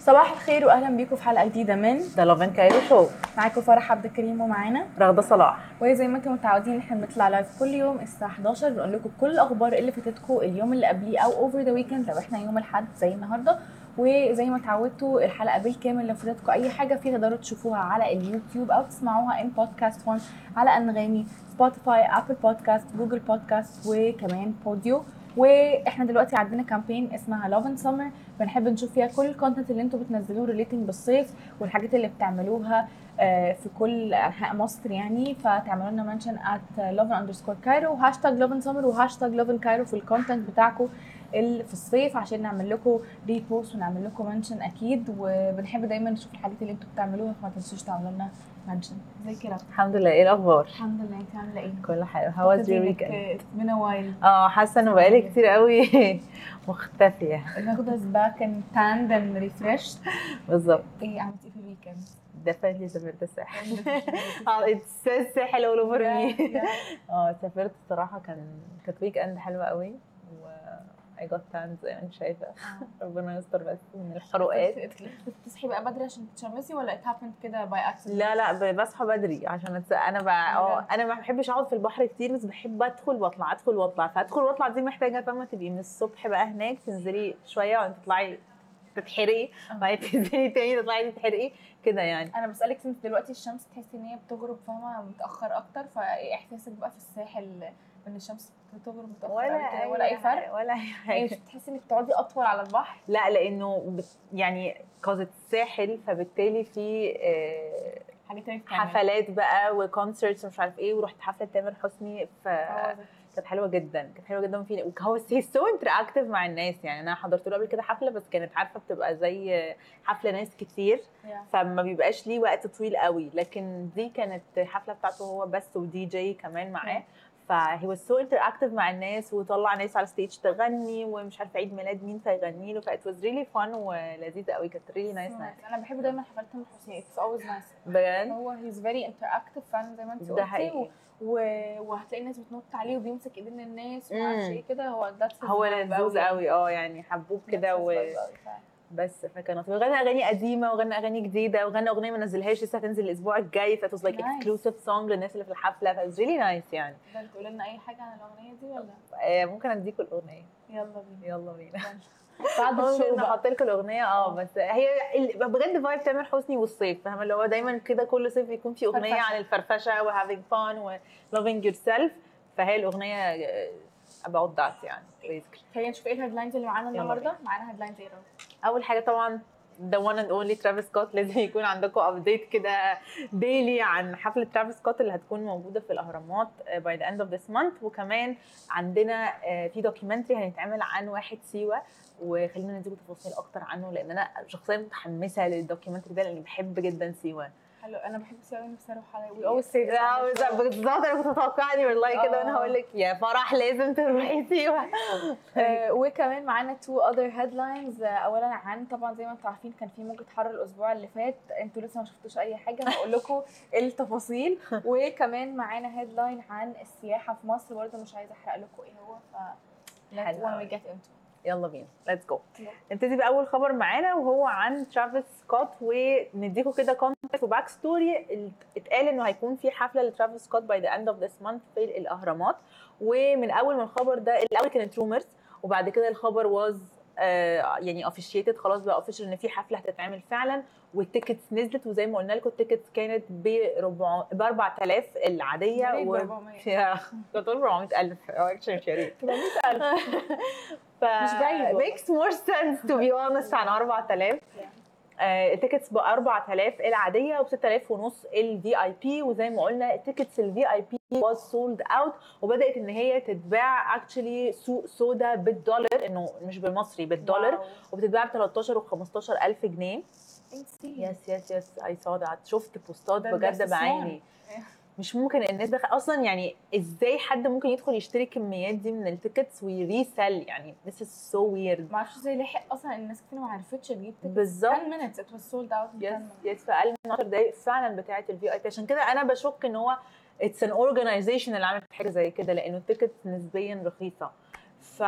صباح الخير واهلا بيكم في حلقة جديدة من the Lovin Cairo Show معاكم فرح عبد الكريم ومعانا. رغدة صلاح. وزي ما أنتم متعودين إحنا بنطلع live كل يوم الساعة 11 بنقول لكم كل الأخبار اللي فاتتكم اليوم اللي قبليه أو over the weekend لو إحنا يوم الأحد زي النهارده. وزي ما اتعودتوا الحلقة بالكامل لو فاتتكم أي حاجة فيها تقدروا تشوفوها على اليوتيوب أو تسمعوها in podcast form على أنغامي Spotify Apple Podcasts Google Podcasts وكمان Podeo وإحنا دلوقتي عندنا campaign اسمها Lovin Summer بنحب نشوف فيها كل ال content اللي أنتوا بتنزلوه relating بالصيف والحاجات اللي بتعملوها آه، في كل أنحاء مصر يعني. فتعملوا لنا mention at Lovin underscore Cairo و hashtag Lovin Summer و hashtag Lovin Cairo في ال content بتاعكم. في الصيف عشان نعمل لكم repost ونعمل لكم mention أكيد وبنحب دايما نشوف الحاجات اللي أنتوا بتعملوها فما تنسوش تعملوا لنا mention زي كده. الحمد لله. إيه الأخبار؟ الحمد لله. انت عاملة إيه؟ كل حاجة. how was your weekend been a while آه حاسة إنه بقالي كتير قوي مختفية. ناخد back and tanned and refreshed بالظبط. إيه عملتي إيه في ال weekend؟ definitely سافرت الساحل. آه it's الساحل all over me آه سافرت الصراحة كان كانت weekend حلوة قوي. I got tanned زي ما انت شايفه ربنا يستر بس. من الحروقات بتصحي بقى بدري عشان تتشمسي ولا it happened كده by accident؟ لا لا بصحى بدري عشان أتس... أنا بقى آه أنا ما بحبش أقعد في البحر كتير بس بحب أدخل وأطلع أدخل وأطلع. فأدخل وأطلع دي محتاجة فاهمة؟ تبقي من الصبح بقى هناك تنزلي شوية وبعدين تطلعي تتحرقي. وبعدين تنزلي تاني تطلعي تتحرقي. كده يعني. أنا بسألك انت دلوقتي الشمس تحسي إن هي بتغرب فاهمة؟ متأخر أكتر فايه احساسك بقى في الساحل إن الشمس بتغرب متأخر ولا؟ ولا أي فرق؟ ولا أي يعني حاجة بتحسي إنك بتقعدي أطول على البحر؟ لا لأنه بت... يعني cause الساحل فبالتالي في آه، حاجة. حفلات بقى و concerts ومش عارف إيه ورحت حفلة تامر حسني ف كانت حلوة جدا كانت حلوة جدا وفي وهو so interactive مع الناس يعني أنا حضرت له قبل كده حفلة بس كانت عارفة بتبقى زي حفلة ناس كتير Yeah. فما بيبقاش ليه وقت طويل قوي لكن دي كانت حفلة بتاعته هو بس ودي جي كمان معاه ف he was so interactive مع الناس وطلع ناس على stage تغني ومش عارفة عيد ميلاد مين فيغني له. ف it was really fun ولذيذة قوي. كانت really nice nice أنا بحب دايما حفلات تامر حسني. it's always nice بجد؟ هو he's very interactive فعلا زي ما انت ده قلتي. حقيقي. و... و... وهتلاقي الناس بتنط عليه وبيمسك ايدين الناس ومعرفش مم. إيه كده. هو he's هو لذوذ قوي. آه يعني حبوب كده و... بس فكان لطيف وغنى أغاني قديمة وغنى أغاني جديدة وغنى أغنية ما نزلهاش لسه هتنزل الأسبوع الجاي ف it was like. exclusive song للناس اللي في الحفلة ف it really nice يعني. ده تقول لنا أي حاجة عن الأغنية دي ولا؟ آه ممكن اديكم الأغنية. يلا بينا. يلا بينا. بعد ال show بقى أحط لكم الأغنية آه بس هي بجد vibe تامر حسني والصيف فاهمة؟ اللي هو دايما كده كل صيف يكون في أغنية فرفشة. عن الفرفشة و having fun و loving yourself فهي الأغنية آه، about that يعني basically خلينا نشوف إيه ال headlines اللي معانا النهارده؟ معانا headlines إيه؟ أول حاجة طبعا the one and only ترافيس سكوت لازم يكون عندكم update كده daily عن حفلة ترافيس سكوت اللي هتكون موجودة في الأهرامات by the end of this month. وكمان عندنا آه، في documentary هيتعمل عن واحد سيوة. وخلينا نديكم تفاصيل أكتر عنه لأن أنا شخصيا متحمسة لل documentary ده لأني بحب جدا سيوة. حلو. أنا بحب سيوة نفسي أروح على we always say لا، بالظبط أنا كنت متوقعه اني والله كده. وأنا آه. هقول لك يا فرح لازم تروحي سيوه وكمان معانا two other headlines اولا عن طبعا زي ما أنتم عارفين كان في موجة حر الأسبوع اللي فات. أنتوا لسه ما شفتوش أي حاجة هقول لكم التفاصيل. وكمان معانا headline عن السياحة في مصر. برضه مش عايزة أحرق لكم إيه هو ف when أوي. we get into يلا بينا let's go. نبتدي بأول خبر معانا وهو عن ترافيس سكوت ونديكم كده context و backstory ال- اتقال إنه هيكون في حفلة لترافيس سكوت by the end of this month في الأهرامات. ومن أول ما الخبر ده الأول كانت rumors وبعد كده الخبر was يعني officiated خلاص بقى official إن في حفلة هتتعمل فعلا وال tickets نزلت وزي ما قلنا لكم ال tickets كانت ب 4 ب 4000 العادية و 400. يا كنت بقول 400000 هو اكشن مش يا ريت 400000 ف مش بعيد makes more sense to be honest عن 4000 ال tickets ب 4000 العادية وب 6000 ونص ال VIP وزي ما قلنا ال tickets ال VIP was sold out وبدأت إن هي تتباع actually سوق سودا بالدولار إنه مش بالمصري بالدولار wow. وبتتباع ب 13 و 15000 جنيه Insane. yes yes yes I saw that شفت بوستات بجد. بعيني مش ممكن الناس دخل أصلا يعني إزاي حد ممكن يدخل يشتري الكميات دي من ال tickets وي resell يعني this is so weird ما أعرفش إزاي لحق أصلا الناس كتير ما عرفتش تجيب tickets. بالظبط. 10 minutes it was sold out in 10 yes. yes في أقل من 10 دقائق فعلا بتاعة ال VIP عشان كده أنا بشك إن هو it's an organization اللي عملت حاجة زي كده لأنه ال ticket نسبيا رخيصة ف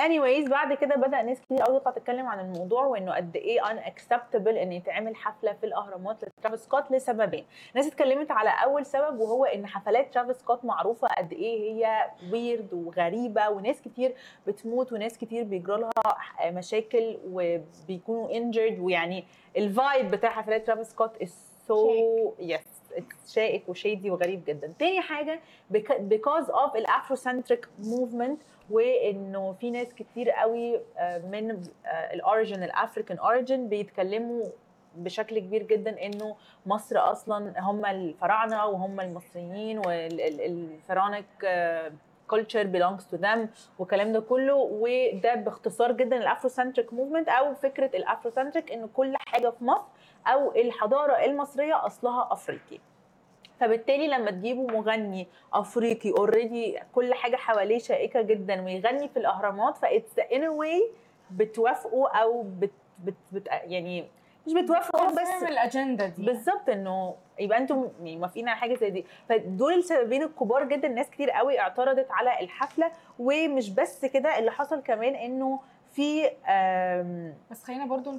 anyways بعد كده بدأ ناس كتير قوي تطلع تتكلم عن الموضوع وإنه قد إيه unacceptable إن يتعمل حفلة في الأهرامات لترافيس سكوت لسببين. ناس اتكلمت على أول سبب وهو إن حفلات ترافيس سكوت معروفة قد إيه هي weird وغريبة وناس كتير بتموت وناس كتير بيجرى لها مشاكل وبيكونوا injured ويعني ال vibe بتاع حفلات ترافيس سكوت is so yes. it's شائك و shady وغريب جدا. تاني حاجة because of ال Afrocentric movement وإنه في ناس كتير قوي من ال origin ال African origin بيتكلموا بشكل كبير جدا إنه مصر أصلا هم الفراعنة وهم المصريين وال pharaonic culture belongs to them والكلام ده كله. وده باختصار جدا ال Afrocentric movement أو فكرة ال Afrocentric ان كل حاجة في مصر أو الحضارة المصرية أصلها أفريقي. فبالتالي لما تجيبوا مغني أفريقي already كل حاجة حواليه شائكة جدا ويغني في الأهرامات ف it's in way بتوافقوا أو بت, بت, بت يعني مش بتوافقوا بس الأجندة دي. بالظبط إنه يبقى أنتم موافقين على حاجة زي دي. فدول السببين الكبار جدا ناس كتير قوي اعترضت على الحفلة ومش بس كده اللي حصل كمان إنه في بس خلينا برضو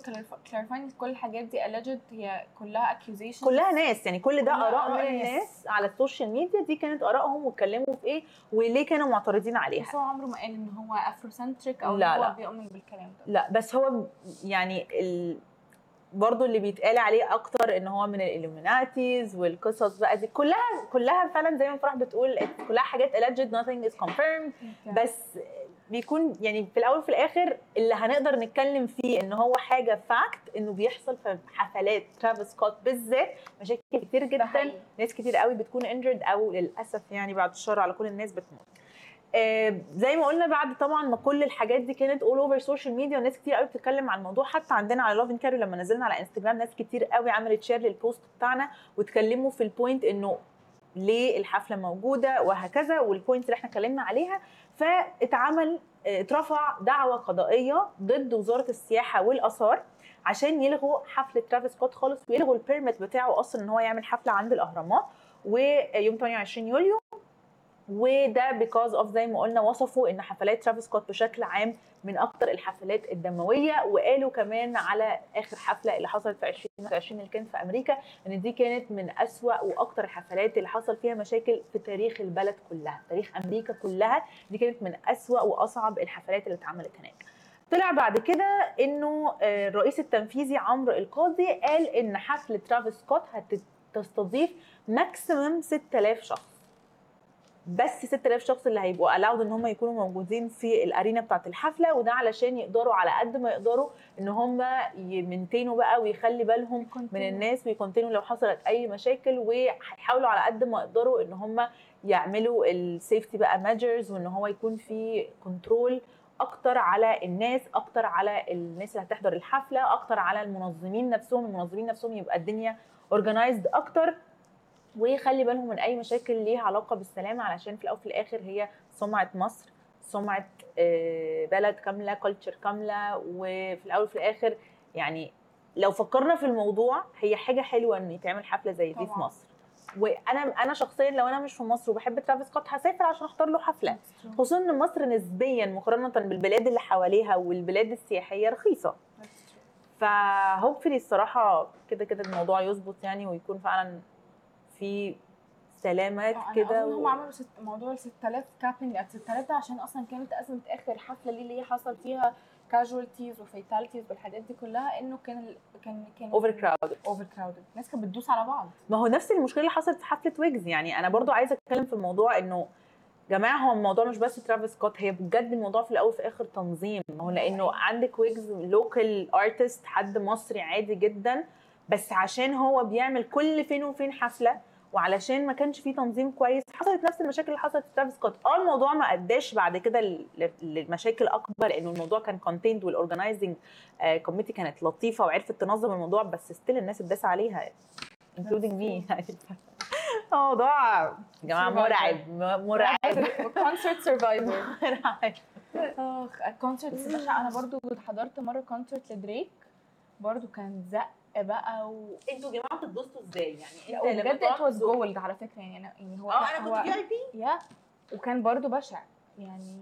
clarify كل الحاجات دي alleged هي كلها accusations. كلها ناس يعني كل ده آراء من الناس على ال social media دي كانت آرائهم واتكلموا في إيه وليه كانوا معترضين عليها. بس هو عمره ما قال إن هو Afrocentric أو لا هو لا. بيؤمن بالكلام ده. لا بس هو يعني ال... برضو اللي بيتقال عليه أكتر إن هو من ال Illuminatis والقصص بقى دي كلها كلها فعلا زي ما فرح بتقول كلها حاجات alleged nothing is confirmed. بس بيكون يعني في الأول وفي الآخر اللي هنقدر نتكلم فيه إن هو حاجة fact إنه بيحصل في حفلات ترافيس سكوت بالذات مشاكل كتير جدا. ناس كتير قوي بتكون injured أو للأسف يعني بعد الشر على كل الناس بتموت. زي ما قلنا بعد طبعا ما كل الحاجات دي كانت all over social media وناس كتير قوي بتتكلم عن الموضوع. حتى عندنا على Lovin Cairo لما نزلنا على انستجرام ناس كتير قوي عملت share لل post بتاعنا واتكلموا في ال point إنه ليه الحفلة موجودة وهكذا وال point اللي إحنا اتكلمنا عليها. فاتعمل اترفع دعوة قضائية ضد وزارة السياحة والآثار عشان يلغوا حفلة ترافيس سكوت خالص ويلغوا ال permit بتاعه أصلا إن هو يعمل حفلة عند الأهرامات. ويوم 28 يوليو وده because of زي ما قلنا وصفوا إن حفلات ترافيس سكوت بشكل عام من أكتر الحفلات الدموية وقالوا كمان على آخر حفلة اللي حصلت في 2020 اللي كانت في أمريكا إن دي كانت من أسوأ وأكتر الحفلات اللي حصل فيها مشاكل في تاريخ البلد كلها تاريخ أمريكا كلها دي كانت من أسوأ وأصعب الحفلات اللي اتعملت هناك. طلع بعد كده إنه الرئيس التنفيذي عمرو القاضي قال إن حفلة ترافيس سكوت هتستضيف maximum 6000 شخص. بس 6000 شخص اللي هيبقوا allowed إن هم يكونوا موجودين في ال arena بتاعة الحفلة وده علشان يقدروا على قد ما يقدروا إن هم ي maintain وا بقى ويخلي بالهم من الناس وي contain وا لو حصلت أي مشاكل وهيحاولوا على قد ما يقدروا إن هم يعملوا ال safety بقى measures وإن هو يكون في control أكتر على الناس أكتر على الناس اللي هتحضر الحفلة أكتر على المنظمين نفسهم المنظمين نفسهم يبقى الدنيا organized أكتر. ويخلي بالهم من أي مشاكل ليها علاقة بالسلامه علشان في الأول وفي الآخر هي سمعة مصر سمعة بلد كاملة culture كاملة وفي الأول وفي الآخر يعني لو فكرنا في الموضوع هي حاجة حلوة إن يتعمل حفلة زي دي في مصر. وأنا أنا شخصيا لو أنا مش في مصر وبحب ترافيس سكوت هسافر عشان أحضر له حفلة. خصوصا إن مصر نسبيا مقارنة بالبلاد اللي حواليها والبلاد السياحية رخيصة. ف hopefully الصراحة كده كده الموضوع يظبط يعني ويكون فعلا في سلامات كده و... هم عملوا ست... موضوع ال 6000 capping at 6000 ده عشان أصلا كانت أزمة آخر حفلة ليه اللي حصل فيها casualties و fatalities والحاجات دي كلها إنه كان ال... كان كان اوفر كراودد اوفر كراودد الناس كانت بتدوس على بعض. ما هو نفس المشكلة اللي حصلت في حفلة ويجز يعني أنا برضو عايزة أتكلم في الموضوع إنه جماعة هو الموضوع مش بس ترافيس سكوت هي بجد الموضوع في الأول وفي الآخر تنظيم. ما هو لأنه عندك ويجز local artist حد مصري عادي جدا بس عشان هو بيعمل كل فين وفين حفلة وعلشان ما كانش فيه تنظيم كويس حصلت نفس المشاكل اللي حصلت في ترافيس سكوت. آه الموضوع ما أداش بعد كده لمشاكل أكبر لأنه الموضوع كان contained وال organizing committee كانت لطيفة وعرفت تنظم الموضوع بس still الناس اتداس عليها including me موضوع يا جماعة مرعب مرعب. concert survivor مرعب. اخ ال concert أنا برضو حضرت مرة concert لدريك برضو كان زق بقى و... أنتوا يا جماعة بتتبسطوا إزاي؟ يعني انت بجد ات واز جولد على فكرة يعني أنا يعني هو آه أنا كنت في VIP يا وكان برضو بشع يعني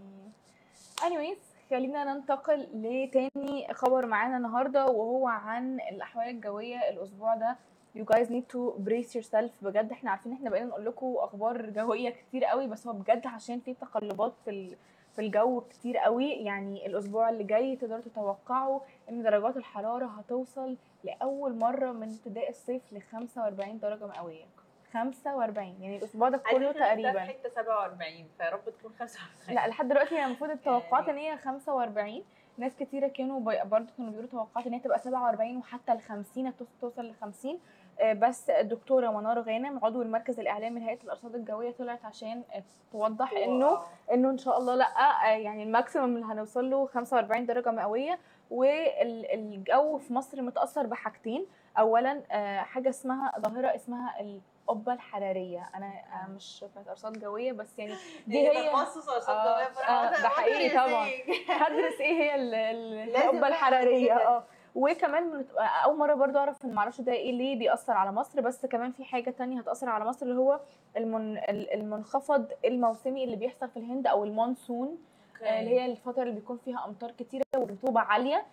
anyways خلينا ننتقل لتاني خبر معانا النهارده وهو عن الأحوال الجوية الأسبوع ده. You guys need to brace yourself. بجد إحنا عارفين إحنا بقينا نقول لكم أخبار جوية كتير قوي بس هو بجد عشان في تقلبات في ال- في الجو كتير قوي. يعني الأسبوع اللي جاي تقدروا تتوقعوا إن درجات الحرارة هتوصل لأول مرة من ابتداء الصيف ل 45 درجة مئوية. 45 يعني الأسبوع ده كله تقريبا. حتة 47 فيا رب تكون 45 لا لحد دلوقتي هي المفروض التوقعات إن هي 45 ناس كتيرة كانوا برضو كانوا بيقولوا توقعات إن هي تبقى 47 وحتى ل 50 هتوصل توصل ل 50 آه، بس الدكتورة منار غانم عضو المركز الاعلامي لهيئه الأرصاد الجوية طلعت عشان آه، توضح إنه. إنه إن شاء الله لأ آه، يعني الماكسيمم اللي هنوصل له 45 درجة مئوية والجو في مصر متأثر بحاجتين اولا آه، حاجة اسمها ظاهرة اسمها القبة الحرارية أنا آه، مش بتاعت ارصاد جويه بس يعني دي إيه هي تخصص أرصاد آه، جوية. آه، ده حقيقي وأنا طبعاً. هدرس إيه هي القبة الحرارية كده. آه وكمان أول مرة برضو أعرف إن معرفش ده إيه ليه بيأثر على مصر بس كمان في حاجة تانية هتأثر على مصر اللي هو المن... ال- المنخفض الموسمي اللي بيحصل في الهند أو المونسون آه، اللي هي الفترة اللي بيكون فيها أمطار كتيرة والرطوبة عالية.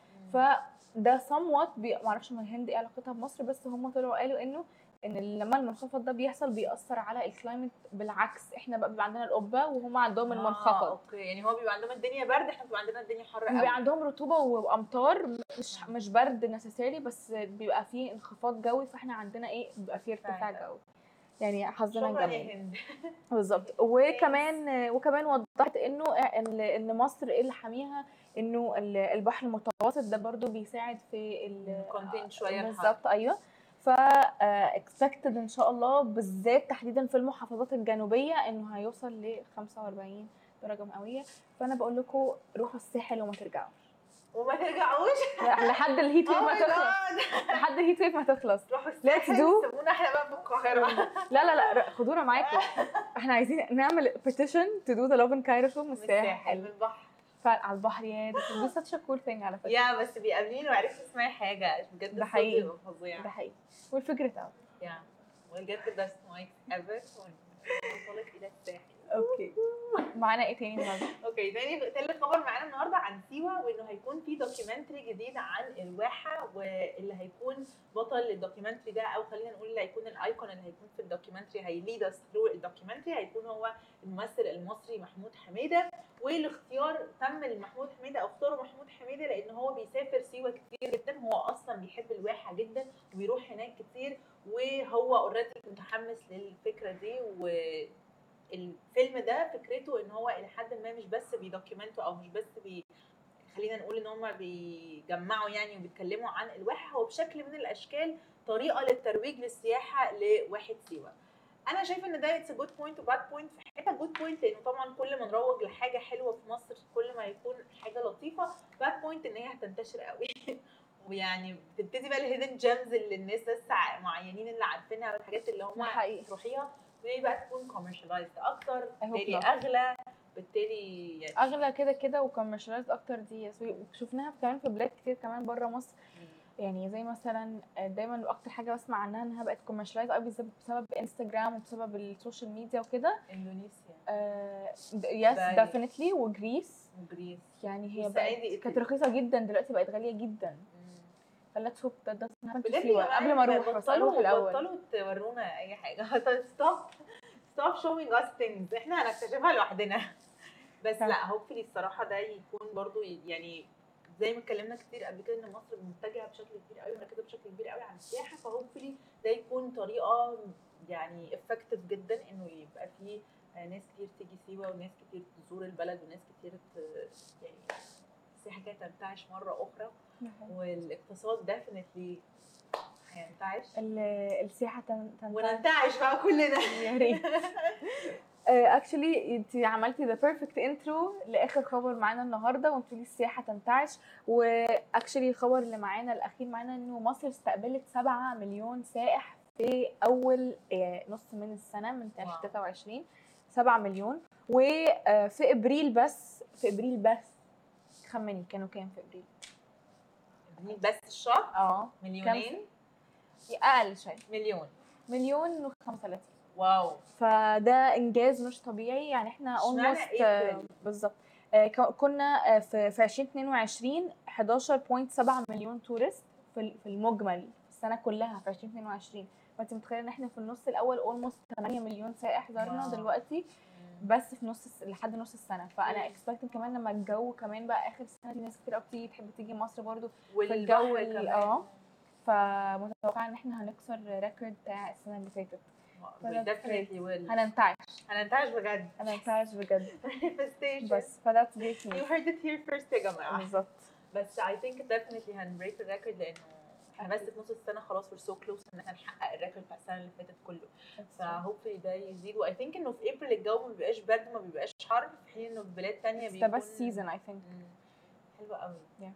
فده somewhat بي... معرفش من الهند إيه علاقتها بمصر بس هم طلعوا قالوا إنه إن لما المنخفض ده بيحصل بيأثر على ال climate بالعكس. إحنا بقى بيبقى عندنا القبة وهم عندهم آه، المنخفض. okay. يعني هو بيبقى عندهم الدنيا برد إحنا بيبقى عندنا الدنيا حر قوي. بيبقى عندهم رطوبة وأمطار مش مش برد necessarily بس بيبقى فيه انخفاض جوي فإحنا عندنا إيه بيبقى فيه ارتفاع. جوي. يعني حظنا جميل. بالظبط. وكمان وكمان وضحت إنه ان إن مصر إيه اللي حاميها إنه ال- البحر المتوسط ده برضو بيساعد في ال contain شوية الحر. بالظبط أيوه. ف expected إن شاء الله بالذات تحديدا في المحافظات الجنوبية إنه هيوصل ل 45 درجة مئوية. فأنا بقول لكم روحوا الساحل وما ترجعوش. وما ترجعوش؟ لحد ال heat wave Oh ما my تخلص. لحد الهيت ويف ما تخلص. الساحل do. سيبونا إحنا بقى في القاهرة. لا لا لا خدونا معاكم. إحنا عايزين نعمل بيتيشن تو دو ذا لوف ان كايرو من الساحل. الساحل. بالبحر على البحر يا دي such a cool thing على فكرة. يا بس بيقابليني وعرفت اسمعي حاجة. بجد ده حقيقي. فظيع. ده حقيقي. we'll figure it out يا بجد ده سمايك ايفر وصلت إلى الساحل معانا إيه تاني النهارده؟ أوكي تاني تالت خبر معانا النهارده عن سيوة وإنه هيكون في دوكيومنتري جديد عن الواحة واللي هيكون بطل ال documentary ده أو خلينا نقول اللي هيكون ال icon اللي هيكون في ال documentary هي lead us through ال documentary هيكون هو الممثل المصري محمود حميدة. والاختيار تم لمحمود حميدة أو اختاروا محمود حميدة لأن هو بيسافر سيوة كتير جدا. هو أصلا بيحب الواحة جدا وبيروح هناك كتير وهو already متحمس للفكرة دي و الفيلم ده فكرته إن هو إلى حد ما مش بس بي document وا أو مش بس بي خلينا نقول إن هم بيجمعوا يعني وبيتكلموا عن الواحة هو بشكل من الأشكال طريقة للترويج للسياحة لواحة سيوة. أنا شايفة إن ده it's good point و bad point في حتة good point لأنه طبعا كل ما نروج لحاجة حلوة في مصر كل ما يكون حاجة لطيفة bad point إن هي هتنتشر قوي. ويعني بتبتدي بقى ال hidden gems اللي الناس بس معينين اللي عارفينها والحاجات اللي هم. تروحيها. وهي بقى تكون commercialized أكتر بالتالي. أغلى بالتالي يعني أغلى كده كده و commercialized أكتر دي وشفناها كمان في بلاد كتير كمان بره مصر. يعني زي مثلا دايما أكتر حاجة بسمع عنها إنها بقت commercialized قوي بسبب بسبب انستجرام وبسبب السوشيال ميديا وكده. إندونيسيا. yes بالي. definitely وجريس. وجريس. يعني هي بقت كانت رخيصة جدا دلوقتي بقت غالية جدا. ف let's hope ده ده جماعة قبل ما أروح بس أروح بطلوا الأول. بطلوا تورونا أي حاجة. stop stop showing us things إحنا هنكتشفها لوحدنا. بس. لا. hopefully الصراحة ده يكون برضو يعني زي ما اتكلمنا كتير قبل كده إن مصر متجهة بشكل كبير قوي مركزة بشكل كبير قوي على السياحة ف hopefully ده يكون طريقة يعني effective جدا إنه يبقى فيه ناس كتير تيجي سيوة وناس كتير تزور البلد وناس كتير يعني السياحه كده تنتعش مرة أخرى. والاقتصاد definitely هينتعش. ال- السياحة تن- تنتهي وننتعش بقى كلنا. يا ريت. actually انت عملتي the perfect intro لآخر خبر معانا النهارده وانت بتقولي السياحة تنتعش. و actually الخبر اللي معانا الأخير معانا إنه مصر استقبلت 7 مليون سائح في أول آه، نص من السنة من wow. 2023 7 مليون. وفي إبريل بس في إبريل بس خمني كانوا كام في أبريل؟ بس الشهر؟ آه. مليونين؟ أقل شوية. مليون. مليون و35 واو. فده إنجاز مش طبيعي. يعني إحنا almost April؟ بالظبط. آه، كنا آه، في في 2022 11.7 مليون tourist في ال- في المجمل السنة كلها في 2022 فأنت متخيلة إن إحنا في النص الأول almost 8 مليون سائح زارنا. دلوقتي؟ بس في نص لحد نص السنة. فأنا مم. expect كمان لما الجو كمان بقى آخر السنة دي ناس كتير قوي بتيجي تحب تيجي مصر برضو. والجو آه. فمتوقعة إن إحنا هنكسر record بتاع السنة اللي فاتت. هننتعش. هننتعش بجد. هننتعش بجد. بس ف that's great you heard it here first يا جماعة. بالظبط. بس I think definitely هن break ال record لأنه إحنا بس في نص السنة خلاص we're so close إن إحنا نحقق ال record بتاع السنة اللي فاتت كله. ف hopefully ده يزيد. و I think إنه في ابريل الجو ما بيبقاش برد ما بيبقاش حر في حين إنه في بلاد تانية ده بيكون best season I think مم. حلوة قوي.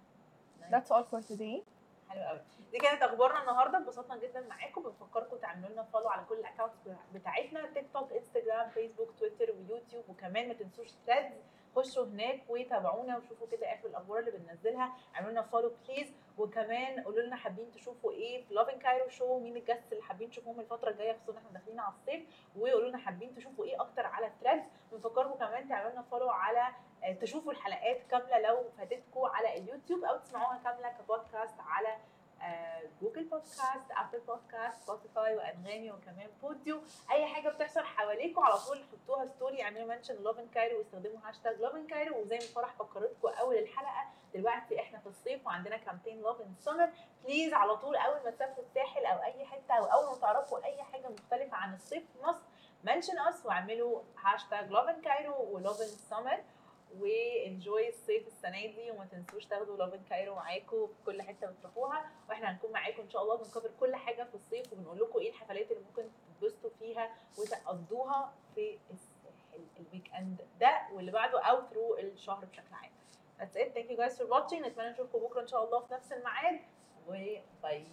That's all for today. حلو قوي. دي كانت أخبارنا النهارده. اتبسطنا جدا معاكم. بنفكركم تعملوا لنا follow على كل ال accounts بتاعتنا. تيك توك انستجرام فيسبوك تويتر ويوتيوب وكمان ما تنسوش Threads خشوا هناك وتابعونا وشوفوا كده آخر الأخبار اللي بننزلها. اعملوا لنا follow please وكمان قولوا لنا حابين تشوفوا إيه في Lovin Cairo Show مين ال guest اللي حابين تشوفوهم الفترة الجاية خصوصا إحنا داخلين على الصيف. وقولوا لنا حابين تشوفوا إيه أكتر على Threads بنفكركم كمان تعملوا لنا follow على آه، تشوفوا الحلقات كاملة لو فاتتكم على اليوتيوب أو تسمعوها كاملة كبودكاست على Google Podcast Apple Podcast Spotify وأنغامي وكمان بوديو أي حاجة بتحصل حواليكم على طول حطوها story اعملوا mention Lovin Cairo واستخدموا هاشتاج Lovin Cairo وزي ما فرح فكرتكم أول الحلقة دلوقتي إحنا في الصيف وعندنا campaign Lovin Summer please على طول أول ما تسافروا الساحل أو أي حتة أو أول ما تعرفوا أي حاجة مختلفة عن الصيف في مصر mention us واعملوا هاشتاج Lovin Cairo و Lovin Summer و enjoy الصيف السنة دي. وما تنسوش تاخدوا Lovin Cairo معاكم في كل حتة بتروحوها وإحنا هنكون معاكم إن شاء الله بن cover كل حاجة في الصيف وبنقول لكم إيه الحفلات اللي ممكن تتبسطوا فيها وتقضوها في الساحل ال weekend ده واللي بعده أو through الشهر بشكل عام That's it. Thank you guys for watching. نتمنى نشوفكم بكرة إن شاء الله في نفس الميعاد و bye